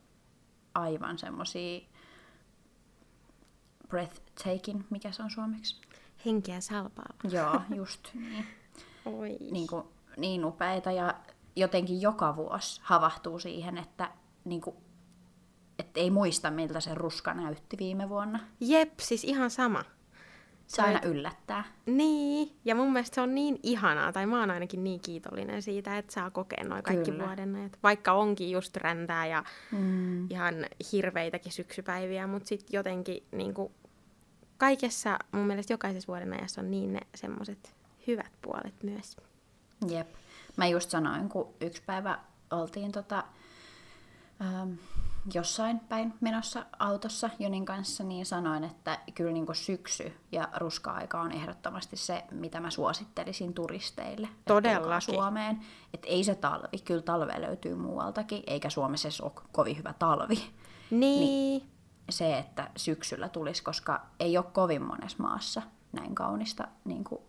aivan semmosia breathtaking, mikä se on suomeksi? Henkeä salpaava. Joo, just niin. Oi. niin, kuin, niin upeita ja jotenkin joka vuosi havahtuu siihen, että niin kuin, et ei muista, miltä se ruska näytti viime vuonna. Jep, siis ihan sama. Se aina yllättää. Niin, ja mun mielestä se on niin ihanaa, tai mä oon ainakin niin kiitollinen siitä, että saa kokea noin kaikki Kyllä. vuoden ajat. Vaikka onkin just räntää ja Mm. ihan hirveitäkin syksypäiviä, mutta sitten jotenkin niin kuin, kaikessa, mun mielestä jokaisessa vuoden ajassa on niin ne semmoiset hyvät puolet myös. Jep. Mä just sanoin, kun yksi päivä oltiin tota, ähm, jossain päin menossa autossa Jonin kanssa, niin sanoin, että kyllä niin syksy ja ruska-aika on ehdottomasti se, mitä mä suosittelisin turisteille. Todellakin. Suomeen. Että ei se talvi, kyllä talve löytyy muualtakin, eikä Suomessa edes ole kovin hyvä talvi. Niin, Se, että syksyllä tulisi, koska ei ole kovin monessa maassa näin kaunista niin kuin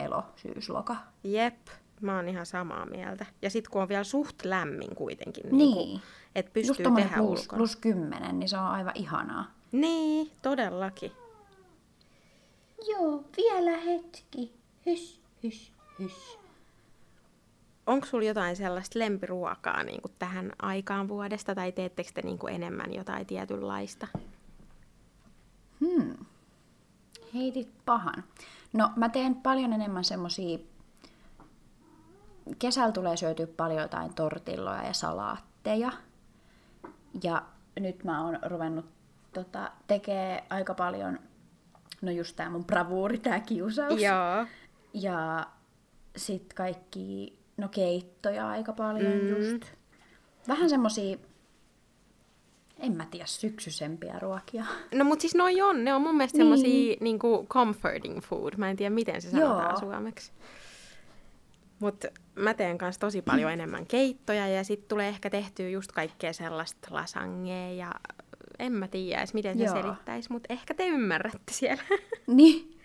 elo, syys, loka. jep, mä oon ihan samaa mieltä. Ja sitten kun on vielä suht lämmin kuitenkin, Niin. niin että Just pystyy tommonen tehdä plus, ulkona. plus 10, niin se on aivan ihanaa. Niin, todellakin. Joo, vielä hetki. Hys, hys, hys. Onko sulla jotain sellaista lempiruokaa niin kuin tähän aikaan vuodesta, tai teettekö te niin kuin enemmän jotain tietynlaista? Hmm. Heitit pahan. No, mä teen paljon enemmän semmosia... Kesällä tulee syötyä paljon jotain tortilloja ja salaatteja. Ja nyt mä oon ruvennut tota, tekee aika paljon, no just tää mun bravuuri, tää kiusaus. Joo. Ja sit kaikki, no keittoja aika paljon mm. just. Vähän semmosia, en mä tiedä, syksysempiä ruokia. No mut siis noi on, ne on mun mielestä Niin. semmosia niinku comforting food. Mä en tiedä miten se sanotaan Joo. suomeksi. Mut mä teen kanssa tosi paljon enemmän keittoja ja sit tulee ehkä tehtyä just kaikkea sellaista lasangea ja en mä tiedä edes miten se Joo. selittäisi, mutta ehkä te ymmärrätte siellä. Niin.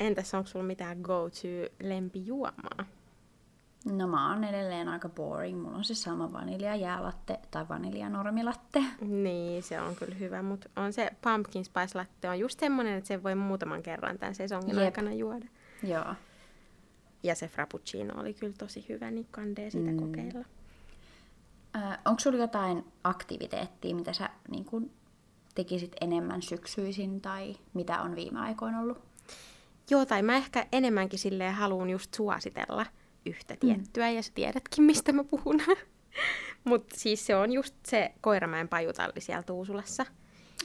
Entäs onko sulla mitään go-to lempijuomaa? No mä oon edelleen aika boring. Mulla on se sama vanilja jäälatte tai vanilja normilatte. Niin, se on kyllä hyvä, mutta on se pumpkin spice latte on just semmonen, että sen voi muutaman kerran tämän sesongin Jep. aikana juoda. Joo. Ja se frappuccino oli kyllä tosi hyvä, niin kandee sitä mm. kokeilla. Äh, onko sulla jotain aktiviteettia, mitä sä niin kun, tekisit enemmän syksyisin tai mitä on viime aikoina ollut? Joo, tai mä ehkä enemmänkin silleen haluan just suositella yhtä tiettyä, mm. ja sä tiedätkin, mistä mä puhun. Mutta siis se on just se Koiramäen pajutalli siellä Tuusulassa.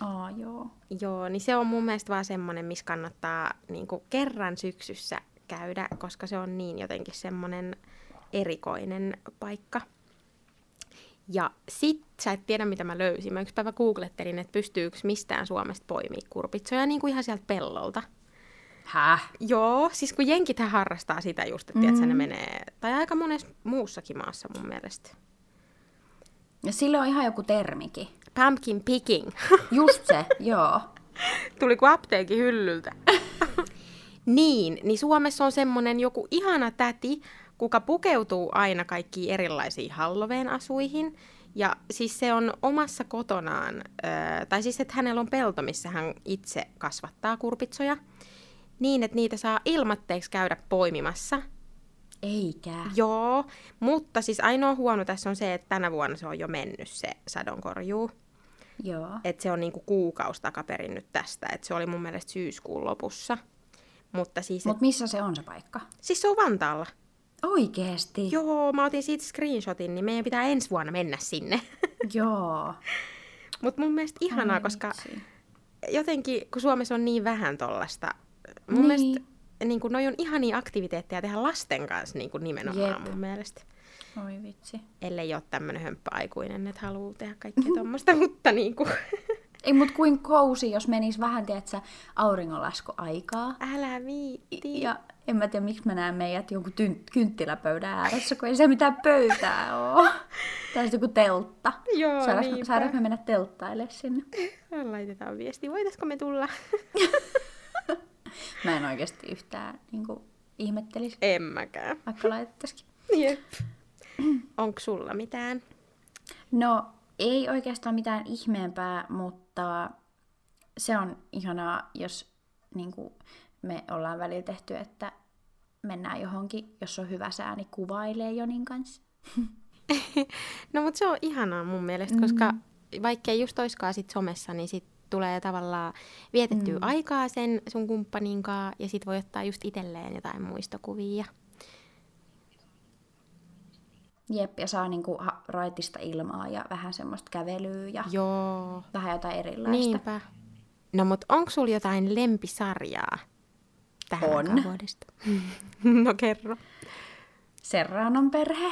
Aa, joo. Joo, niin se on mun mielestä vaan semmonen, missä kannattaa niinku kerran syksyssä käydä, koska se on niin jotenkin semmonen erikoinen paikka. Ja sit sä et tiedä, mitä mä löysin. Mä yksi päivä googlettelin, että pystyykö mistään Suomesta poimia kurpitsoja niin kuin ihan sieltä pellolta. Häh? Joo, siis kun jenkithän harrastaa sitä just, että mm. ne menee, tai aika monessa muussakin maassa mun mielestä. Ja sille on ihan joku termikin. Pumpkin picking. Just se, joo. Tuli kuin apteekin hyllyltä. niin, niin Suomessa on semmonen joku ihana täti, kuka pukeutuu aina kaikkiin erilaisiin Halloween asuihin. Ja siis se on omassa kotonaan, öö, tai siis että hänellä on pelto, missä hän itse kasvattaa kurpitsoja. Niin, että niitä saa ilmatteeksi käydä poimimassa. Eikä. Joo, mutta siis ainoa huono tässä on se, että tänä vuonna se on jo mennyt se sadonkorjuu. Joo. Että se on niinku kuukausi takaperin nyt tästä. Että se oli mun mielestä syyskuun lopussa. Mutta siis, Mutta missä se on se paikka? siis se on Vantaalla. Oikeesti? Joo, mä otin siitä screenshotin, niin meidän pitää ensi vuonna mennä sinne. Joo. Mutta mun mielestä ihanaa, Ai koska vitsi. jotenkin, kun Suomessa on niin vähän tollasta, mun Niin. mielestä niin kuin, noi on ihania aktiviteetteja tehdä lasten kanssa niin kuin nimenomaan Jep. mun mielestä. Oi vitsi. Ellei ole tämmönen hömppäaikuinen, että haluaa tehdä kaikkea tuommoista, mutta niin kuin, Ei mut kuin kousi, jos menis vähän, tiedätkö, auringonlaskuaikaa. älä viitti. Ja en mä tiedä, miksi mä näen meidät jonkun tyn- kynttiläpöydän ääressä, kun ei se mitään pöytää oo. Tai joku teltta. Joo, saadaanko me mennä telttaille sinne? Laitetaan viesti, voitaisko me tulla? Mä en oikeasti yhtään niin kuin, ihmettelisi, en mäkään. vaikka laitettaisikin. Jep. Onko sulla mitään? No, ei oikeastaan mitään ihmeempää, mutta se on ihanaa, jos niin kuin, me ollaan välillä tehty, että mennään johonkin, jos on hyvä sää, niin kuvailee Jonin kanssa. No mutta se on ihanaa mun mielestä, koska vaikkei just oiskaan sit somessa, niin sit tulee tavallaan vietettyä mm. aikaa sen sun kumppanin kanssa ja sit voi ottaa just itselleen jotain muistokuvia. Jep, ja saa niin kuin, raitista ilmaa ja vähän semmoista kävelyä ja Joo. vähän jotain erilaista. Niinpä. No mut onko sulla jotain lempisarjaa tähän On. vuodesta? no kerro. Serranon perhe.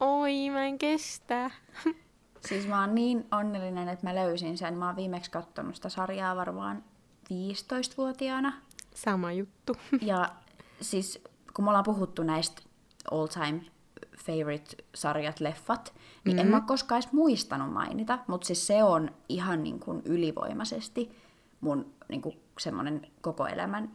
Oi, mä en kestä. Siis mä oon niin onnellinen, että mä löysin sen. Mä oon viimeksi katsonut sitä sarjaa varmaan 15-vuotiaana. Sama juttu. Ja siis kun me ollaan puhuttu näistä all time favorite sarjat, leffat, niin mm-hmm. en mä oo koskaan edes muistanut mainita, mutta siis se on ihan niin kuin ylivoimaisesti mun niin kuin semmoinen koko elämän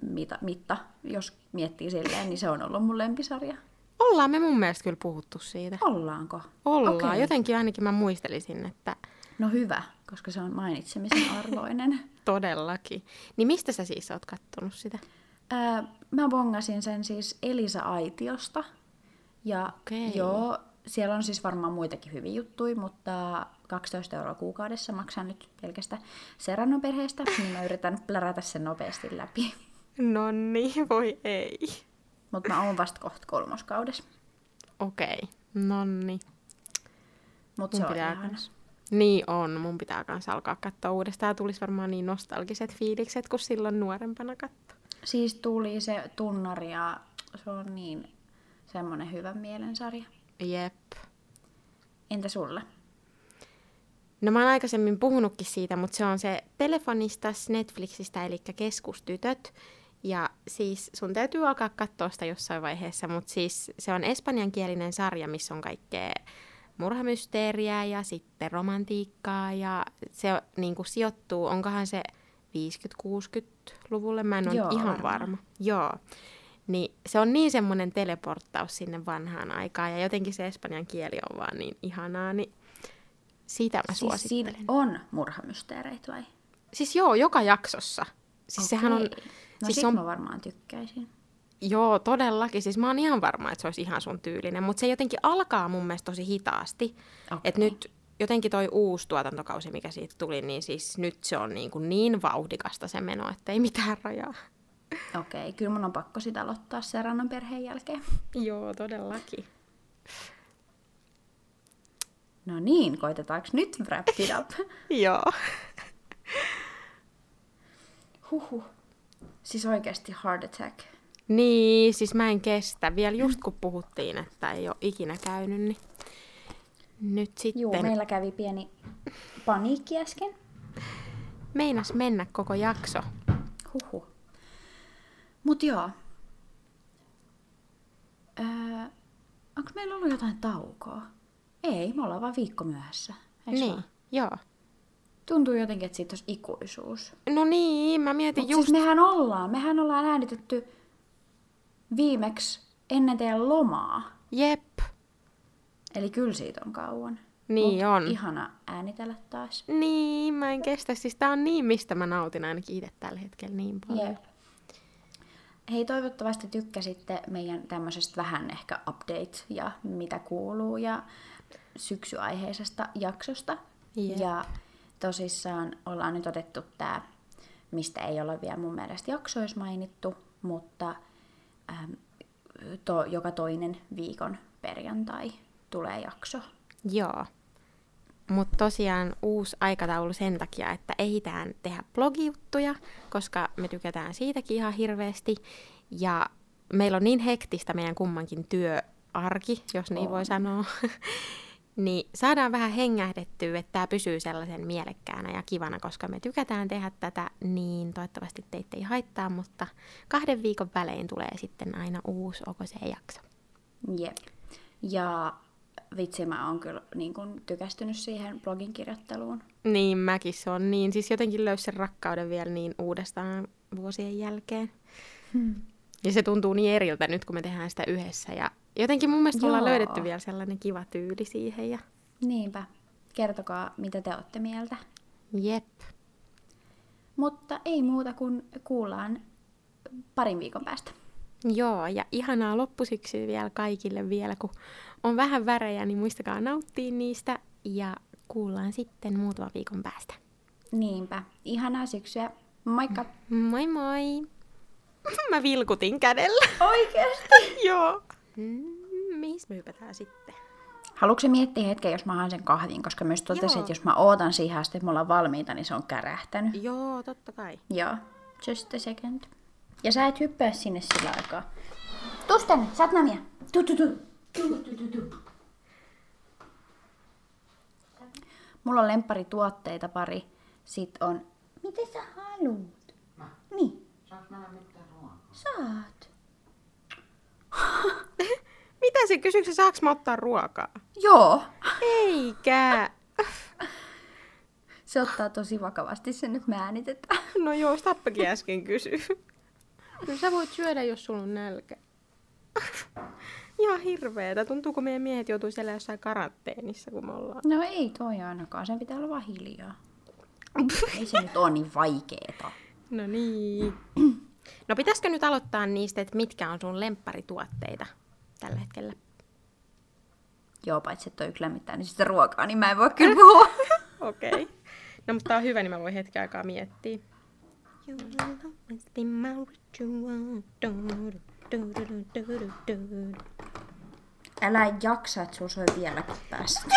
mita, mitta, jos miettii silleen, niin se on ollut mun lempisarja. Ollaan me mun mielestä kyllä puhuttu siitä. Ollaanko? Ollaan. Okei. Jotenkin ainakin mä muistelisin, että No hyvä, koska se on mainitsemisen arvoinen. todellakin. Niin mistä sä siis oot kattonut sitä? Ää, mä bongasin sen siis Elisa Aitiosta. Ja Okei. joo, siellä on siis varmaan muitakin hyviä juttuja, mutta 12 euroa kuukaudessa maksan nyt pelkästä Serranon perheestä, niin mä yritän plärätä sen nopeasti läpi. No niin, voi ei. Mutta mä oon vasta kohta kolmoskaudessa. Okei, nonni. Mutta Mun se on pitää ihana. kans- Niin on, mun pitää kanssa alkaa katsoa uudestaan. Tulisi varmaan niin nostalgiset fiilikset, kun silloin nuorempana katto. Siis tuli se tunnari ja se on niin semmonen hyvän mielen sarja. Jep. Entä sulle? No mä oon aikaisemmin puhunutkin siitä, mutta se on se telefonista Netflixistä, eli Keskustytöt. Ja siis sun täytyy alkaa katsoa sitä jossain vaiheessa, mutta siis se on espanjankielinen sarja, missä on kaikkea murhamysteeriä ja sitten romantiikkaa ja se niin kuin sijoittuu, onkohan se 50-60-luvulle, mä en ole Joo, ihan varmaan. varma. Joo. Niin se on niin semmoinen teleporttaus sinne vanhaan aikaan ja jotenkin se espanjan kieli on vaan niin ihanaa, niin sitä mä Siis siinä suosittelen. on murhamysteereit vai? Siis joo, joka jaksossa. Siis sehän on. No siis sit on mä varmaan tykkäisin. Joo, todellakin. Siis mä oon ihan varma, että se olisi ihan sun tyylinen, mutta se jotenkin alkaa mun mielestä tosi hitaasti. Okei. Että nyt jotenkin toi uusi tuotantokausi, mikä siitä tuli, niin siis nyt se on niin, kuin niin vauhdikasta se meno, että ei mitään rajaa. Okei, kyllä mun on pakko sitä aloittaa Serranon perheen jälkeen. Joo, todellakin. No niin, koitetaanko nyt wrap it up? Joo. Huhhuh. Siis oikeasti heart attack. Niin, siis mä en kestä. Vielä just kun puhuttiin, että ei ole ikinä käynyt, niin nyt sitten Juu, meillä kävi pieni paniikki äsken. meinas mennä koko jakso. Huhhuh. Mut joo. Öö, onko meillä ollut jotain taukoa? Ei, me ollaan vaan viikko myöhässä. Eiks niin, vaan? joo. Tuntuu jotenkin, että siitä olisi ikuisuus. No niin, mä mietin Mutta just... siis mehän ollaan, mehän ollaan äänitetty viimeksi ennen teidän lomaa. Jep. Eli kyllä siitä on kauan. Niin Mut on. Ihana äänitellä taas. Niin, mä en kestä. Siis tää on niin, mistä mä nautin ainakin itse tällä hetkellä niin paljon. Jep. Hei, toivottavasti tykkäsitte meidän tämmöisestä vähän ehkä update ja mitä kuuluu ja syksyaiheisesta jaksosta. Jep. Ja tosissaan ollaan nyt otettu tämä, mistä ei ole vielä mun mielestä jaksoissa mainittu, mutta äm, to, joka toinen viikon perjantai tulee jakso. Joo. Mutta tosiaan uusi aikataulu sen takia, että ehditään tehdä blogijuttuja, koska me tykätään siitäkin ihan hirveästi. Ja meillä on niin hektistä meidän kummankin työarki, jos niin voi On. sanoa. niin saadaan vähän hengähdettyä, että tämä pysyy sellaisen mielekkäänä ja kivana, koska me tykätään tehdä tätä, niin toivottavasti teitä ei haittaa, mutta kahden viikon välein tulee sitten aina uusi OKC-jakso. Jep. Ja vitsi, mä oon kyllä niin kun, tykästynyt siihen blogin kirjoitteluun. Niin, mäkin se on niin. Siis jotenkin löysi sen rakkauden vielä niin uudestaan vuosien jälkeen. Hmm. Ja se tuntuu niin eriltä nyt, kun me tehdään sitä yhdessä. Ja jotenkin mun mielestä ollaan löydetty vielä sellainen kiva tyyli siihen. Ja Niinpä. Kertokaa, mitä te olette mieltä. jep. Mutta ei muuta kuin kuullaan parin viikon päästä. Joo, ja ihanaa loppusyksyä vielä kaikille vielä, kun on vähän värejä, niin muistakaa nauttia niistä. Ja kuullaan sitten muutaman viikon päästä. Niinpä. Ihanaa syksyä. Moikka! Moi moi! Mä vilkutin kädellä. Oikeesti? Joo. Mm, mihin me hypätään sitten? Haluatko se miettiä hetken, jos mä haen sen kahvin? Koska myös totesin, Joo. että jos mä ootan siihen asti, että me ollaan valmiita, niin se on kärähtänyt. Joo, totta kai. Joo. Just a second. Ja sä et hyppää sinne sillä aikaa. Tuus tänne, sä oot nämia. Tu, tu, tu. Tu, tu, tu, tu. Mulla on lemparituotteita pari. Sit on... Mitä sä haluut? Mä. Niin. Saanko mä mitään ruokaa? Saat. Mitä se kysyykö, saaks mä ottaa ruokaa? Joo. Eikä. Se ottaa tosi vakavasti sen, että me äänitetään. No joo, Stappakin äsken kysyi. No sä voit syödä, jos sulla on nälkä. Ihan hirveetä. Tuntuuko meidän miehet joutuu siellä jossain karanteenissa, kun me ollaan? No ei toi ainakaan, sen pitää olla vaan hiljaa. ei se nyt ole niin vaikeeta. No niin. No pitäisikö nyt aloittaa niistä, että mitkä on sun lempparituotteita tällä hetkellä? Joo, paitsi että toi yksi lämmittää niin sitä ruokaa, niin mä en voi kyllä puhua. Okei. Okay. No mutta tää on hyvä, niin mä voin hetken aikaa miettiä. Älä jaksa, että sulla soi vieläkin päässä.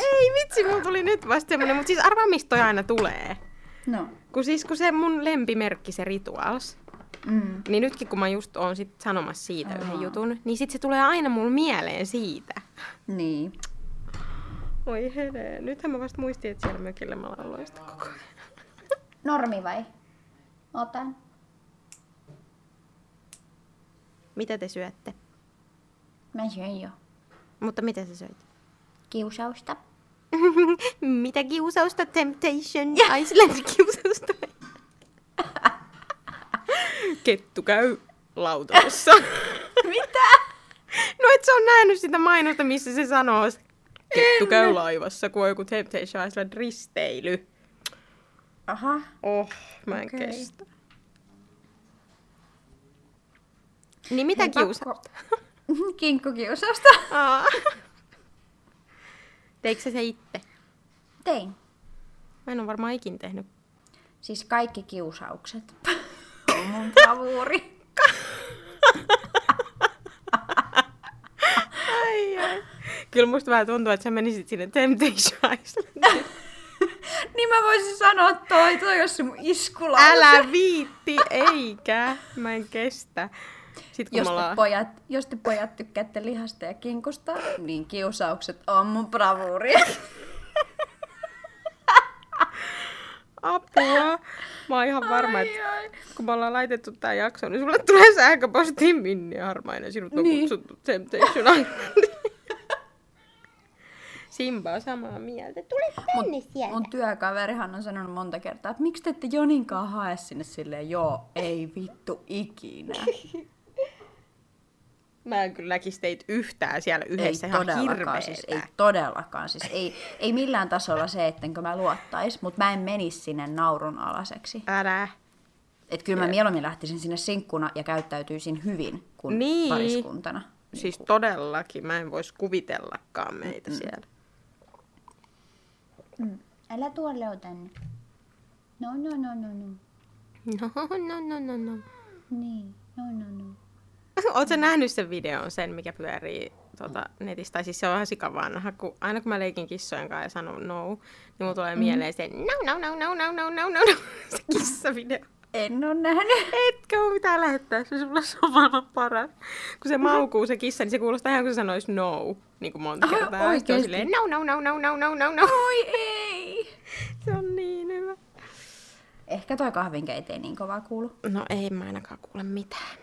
Ei vitsi, mulla tuli nyt vasta semmonen, mutta siis arvaa mistä toi aina tulee. No, Kun siis kun se mun lempimerkki, se Rituals, Mm. Niin nytkin kun mä just oon sit sanomassa siitä Aa. yhden jutun, niin sit se tulee aina mulle mieleen siitä. Niin. Oi hele, nythän mä vasta muistin, että siellä mökillä mä lauloin sitä koko ajan. Normi vai? Otan. Mitä te syötte? Mä syön jo. Mutta mitä sä söit? Kiusausta. mitä kiusausta? Temptation Island kiusausta? Kettu käy lautassa. Mitä? no et sä on nähnyt sitä mainosta, missä se sanoo, kettu käy laivassa, kun on joku Temptation Island risteily. Aha. Oh, mä en Okei. kestä. Niin mitä Hei, pakko- kiusausta? Kinkkukiusausta. Teikö sä se itse? Tein. Mä en ole varmaan ikin tehnyt. Siis kaikki kiusaukset. On mun bravuuri. Ai, ai. Kyllä musta vähän tuntuu, että sä menisit sinne Temptation Islandiin. niin mä voisin sanoa toi, toi olisi se mun iskulause. Älä viitti, eikä. Mä en kestä. Sitten Jos te, ollaan... pojat, jos te pojat tykkäätte lihasta ja kinkusta, niin kiusaukset on mun bravuuri. Apua. Mä oon ihan varma, että kun me ollaan laitettu tää jakso, niin sulle tulee sähköpostiin Minni Harmainen. Sinut on Niin. kutsuttu Temptation. Simba on samaa mieltä. Tule tänne sieltä. Mun työkaverihan on sanonut monta kertaa, että miksi te ette Joninkaan hae sinne silleen, joo, ei vittu ikinä. Mä en kyllä näkisi teitä yhtään siellä yhdessä ei ihan todellakaan, siis ei todellakaan. Siis ei, ei millään tasolla se, ettenkö mä luottais, mutta mä en menisi sinne naurun alaseksi. Älä. Et kyllä mä mieluummin lähtisin sinne sinkkuna ja käyttäytyisin hyvin kuin Niin. pariskuntana. Siis todellakin, mä en vois kuvitellakaan meitä siellä. Älä tuolle tänne. No, no, no, no, no. No, no, no, no, no. Niin, no, no, no. Oletko nähnyt sen videon, sen mikä pyörii tuota, netissä? Tai siis se on vähän sikavanha, kun aina kun mä leikin kissojen kanssa ja sanon no, niin mulla tulee mm. mieleen se no, no, no, no, no, no, no, no, no, se kissavideo. En oo nähnyt. Etkö ole mitään lähettää, se sulla on maailman paras. Kun se maukuu se kissa, niin se kuulostaa ihan kuin se sanoisi no, niin kuin monta Ah, kertaa. On oikeesti? silleen no, no, no, no, no, no, no, no. Oi ei. Se on niin hyvä. Ehkä toi kahvinkeit ei niin kovaa kuulu. No ei mä ainakaan kuule mitään.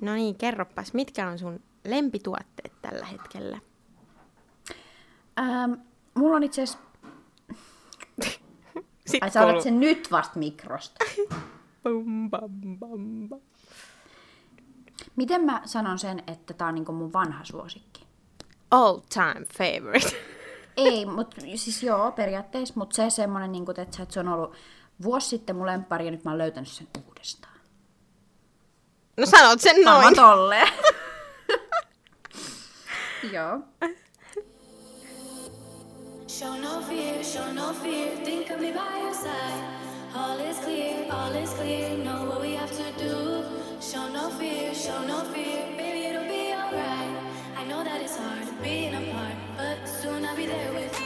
No niin, kerropas, mitkä on sun lempituotteet tällä hetkellä? Ähm, mulla on itse asiassa... Ai sä otat sen nyt vasta mikrosta. Bum, bam, bam, bam. Miten mä sanon sen, että tää on niinku mun vanha suosikki? All time favorite. Ei, mutta siis joo, periaatteessa, mutta se semmonen, niin että, että se on ollut vuosi sitten mun lemppari ja nyt mä oon löytänyt sen uudestaan. No sanot sen noin. Sano tolleen. Joo. Show no fear, show no fear, think of me by your side. All is clear, all is clear, know what we have to do. Show no fear, show no fear, baby, it'll be alright. I know that it's hard being apart, but soon I'll be there with you.